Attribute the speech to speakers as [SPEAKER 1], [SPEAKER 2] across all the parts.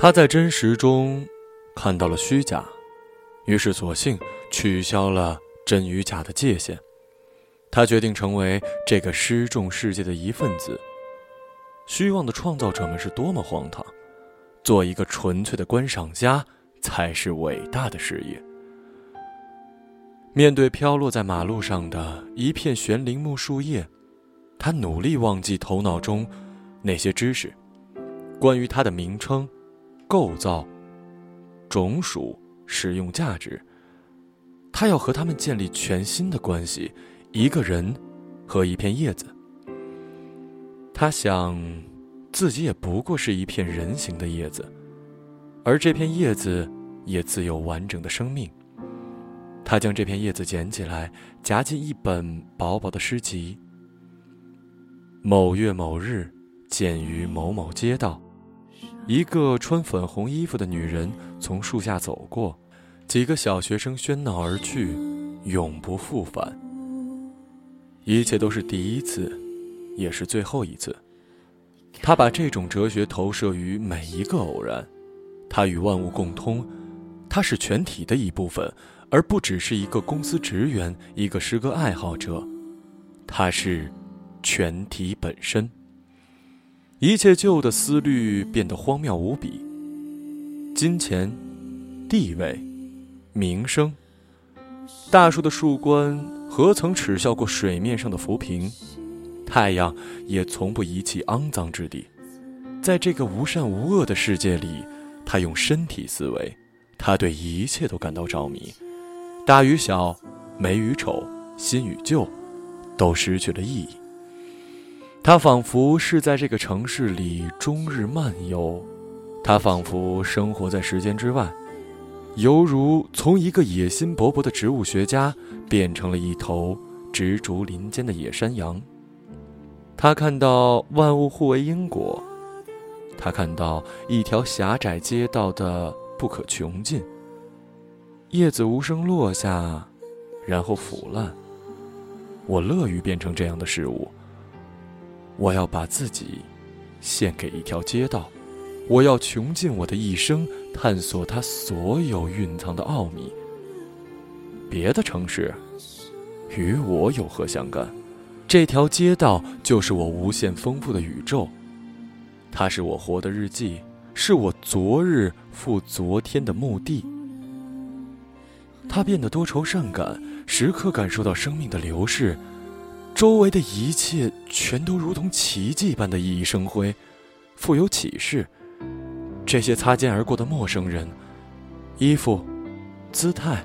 [SPEAKER 1] 他在真实中看到了虚假，于是索性取消了真与假的界限。他决定成为这个失重世界的一份子。虚妄的创造者们是多么荒唐！做一个纯粹的观赏家才是伟大的事业。面对飘落在马路上的一片悬铃木树叶，他努力忘记头脑中那些知识，关于它的名称、构造、种属、使用价值。他要和他们建立全新的关系。一个人和一片叶子。他想，自己也不过是一片人形的叶子，而这片叶子也自有完整的生命。他将这片叶子捡起来，夹进一本薄薄的诗集。某月某日，见于某某街道，一个穿粉红衣服的女人从树下走过，几个小学生喧闹而去，永不复返。一切都是第一次，也是最后一次。他把这种哲学投射于每一个偶然，他与万物共通，他是全体的一部分。而不只是一个公司职员，一个诗歌爱好者，他是全体本身。一切旧的思虑变得荒谬无比。金钱、地位、名声，大树的树冠何曾耻笑过水面上的浮萍？太阳也从不遗弃肮脏之地。在这个无善无恶的世界里，他用身体思维，他对一切都感到着迷。大与小，美与丑，新与旧，都失去了意义。他仿佛是在这个城市里终日漫游，他仿佛生活在时间之外，犹如从一个野心勃勃的植物学家变成了一头直逐林间的野山羊。他看到万物互为因果，他看到一条狭窄街道的不可穷尽。叶子无声落下，然后腐烂。我乐于变成这样的事物。我要把自己献给一条街道，我要穷尽我的一生，探索它所有蕴藏的奥秘。别的城市与我有何相干？这条街道就是我无限丰富的宇宙，它是我活的日记，是我昨日赴昨天的目的。他变得多愁善感，时刻感受到生命的流逝，周围的一切全都如同奇迹般的熠熠生辉，富有启示。这些擦肩而过的陌生人，衣服、姿态、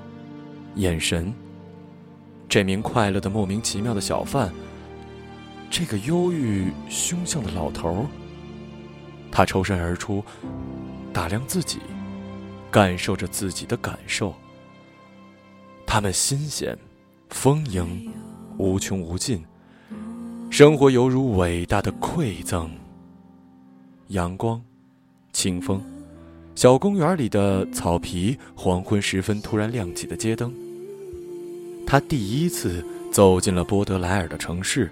[SPEAKER 1] 眼神，这名快乐的莫名其妙的小贩，这个忧郁凶相的老头儿他抽身而出，打量自己，感受着自己的感受。他们新鲜、丰盈、无穷无尽，生活犹如伟大的馈赠。阳光、清风，小公园里的草皮，黄昏时分突然亮起的街灯。他第一次走进了波德莱尔的城市。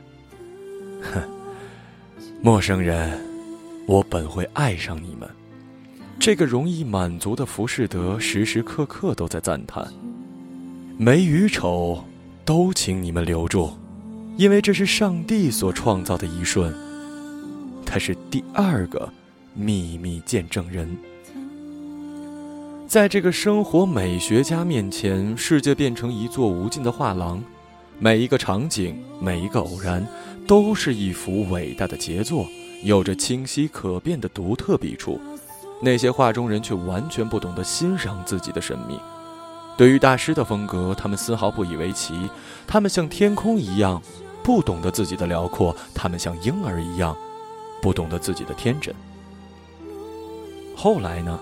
[SPEAKER 1] 哼，陌生人，我本会爱上你们。这个容易满足的浮士德，时时刻刻都在赞叹。美与丑，都请你们留住，因为这是上帝所创造的一瞬。他是第二个秘密见证人。在这个生活美学家面前，世界变成一座无尽的画廊，每一个场景，每一个偶然，都是一幅伟大的杰作，有着清晰可辨的独特笔触。那些画中人却完全不懂得欣赏自己的神秘。对于大师的风格，他们丝毫不以为奇。他们像天空一样，不懂得自己的辽阔；他们像婴儿一样，不懂得自己的天真。后来呢？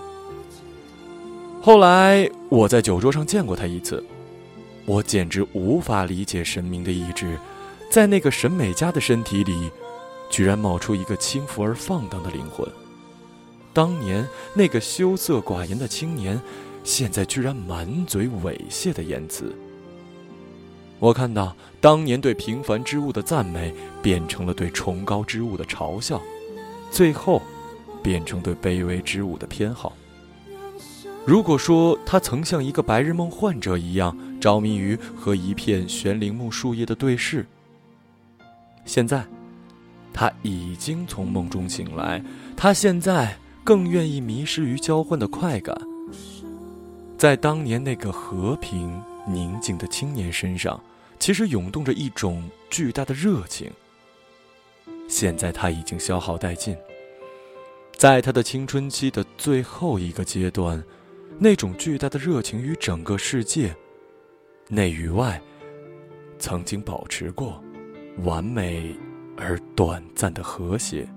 [SPEAKER 1] 后来我在酒桌上见过他一次，我简直无法理解神明的意志，在那个审美家的身体里，居然冒出一个轻浮而放荡的灵魂。当年那个羞涩寡言的青年。现在居然满嘴猥亵的言辞。我看到当年对平凡之物的赞美，变成了对崇高之物的嘲笑，最后，变成对卑微之物的偏好。如果说他曾像一个白日梦患者一样着迷于和一片悬铃木树叶的对视，现在，他已经从梦中醒来。他现在更愿意迷失于交换的快感。在当年那个和平宁静的青年身上，其实涌动着一种巨大的热情。现在他已经消耗殆尽，在他的青春期的最后一个阶段，那种巨大的热情与整个世界，内与外，曾经保持过完美而短暂的和谐。